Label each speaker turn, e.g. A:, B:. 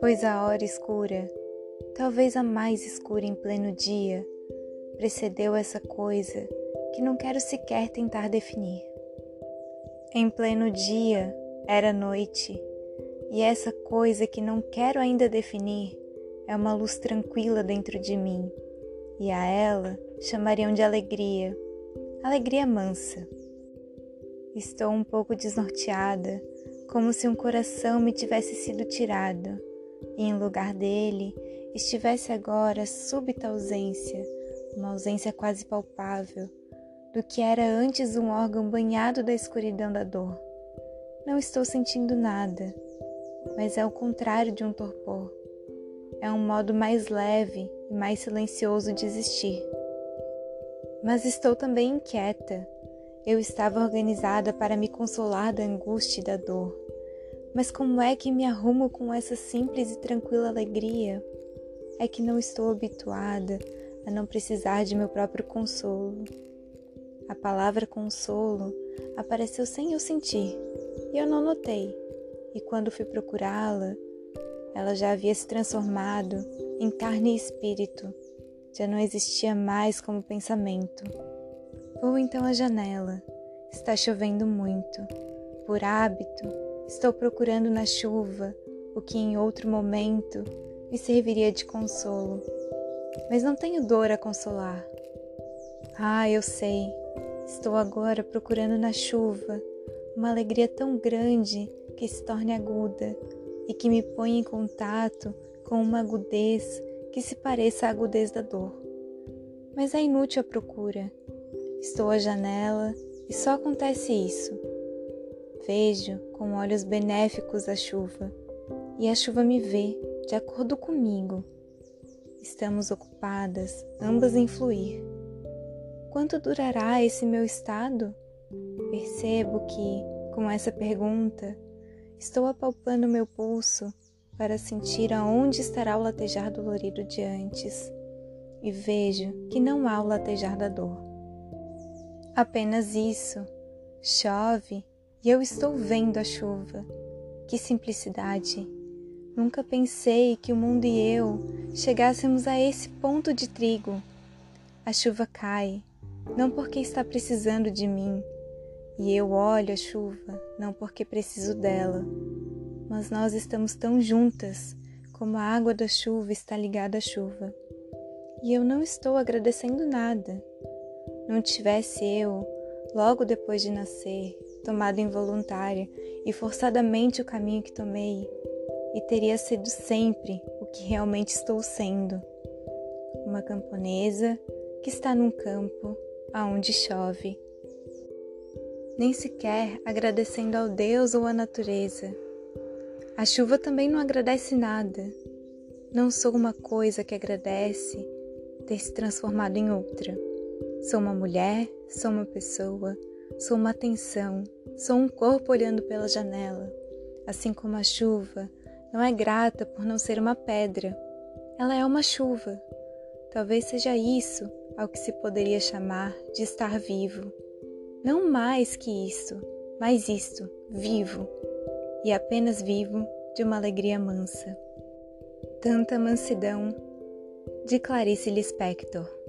A: Pois a hora escura, talvez a mais escura em pleno dia, precedeu essa coisa que não quero sequer tentar definir. Em pleno dia era noite, e essa coisa que não quero ainda definir é uma luz tranquila dentro de mim, e a ela chamariam de alegria, alegria mansa. Estou um pouco desnorteada, como se um coração me tivesse sido tirado, e em lugar dele estivesse agora súbita ausência uma ausência quase palpável, do que era antes um órgão banhado da escuridão da dor. Não estou sentindo nada, mas é o contrário de um torpor. É um modo mais leve e mais silencioso de existir. Mas estou também inquieta. Eu estava organizada para me consolar da angústia e da dor. Mas como é que me arrumo com essa simples e tranquila alegria? É que não estou habituada a não precisar de meu próprio consolo. A palavra consolo apareceu sem eu sentir e eu não notei. E quando fui procurá-la, ela já havia se transformado em carne e espírito, já não existia mais como pensamento. Vou então à janela. Está chovendo muito. Por hábito, estou procurando na chuva o que em outro momento me serviria de consolo mas não tenho dor a consolar. Ah, eu sei, estou agora procurando na chuva uma alegria tão grande que se torne aguda e que me ponha em contato com uma agudez que se pareça à agudez da dor. Mas é inútil a procura. Estou à janela e só acontece isso. Vejo com olhos benéficos a chuva e a chuva me vê de acordo comigo. Estamos ocupadas, ambas em fluir. Quanto durará esse meu estado? Percebo que, com essa pergunta, estou apalpando meu pulso para sentir aonde estará o latejar dolorido de antes, e vejo que não há o latejar da dor. Apenas isso. Chove e eu estou vendo a chuva. Que simplicidade! Nunca pensei que o mundo e eu chegássemos a esse ponto de trigo. A chuva cai, não porque está precisando de mim, e eu olho a chuva, não porque preciso dela, mas nós estamos tão juntas como a água da chuva está ligada à chuva. E eu não estou agradecendo nada. Não tivesse eu, logo depois de nascer, tomado involuntária e forçadamente o caminho que tomei, e teria sido sempre o que realmente estou sendo. Uma camponesa que está num campo aonde chove. Nem sequer agradecendo ao Deus ou à natureza. A chuva também não agradece nada. Não sou uma coisa que agradece ter se transformado em outra. Sou uma mulher, sou uma pessoa, sou uma atenção, sou um corpo olhando pela janela, assim como a chuva não é grata por não ser uma pedra. Ela é uma chuva. Talvez seja isso ao que se poderia chamar de estar vivo. Não mais que isso, mas isto, vivo. E apenas vivo de uma alegria mansa. Tanta mansidão de Clarice Lispector.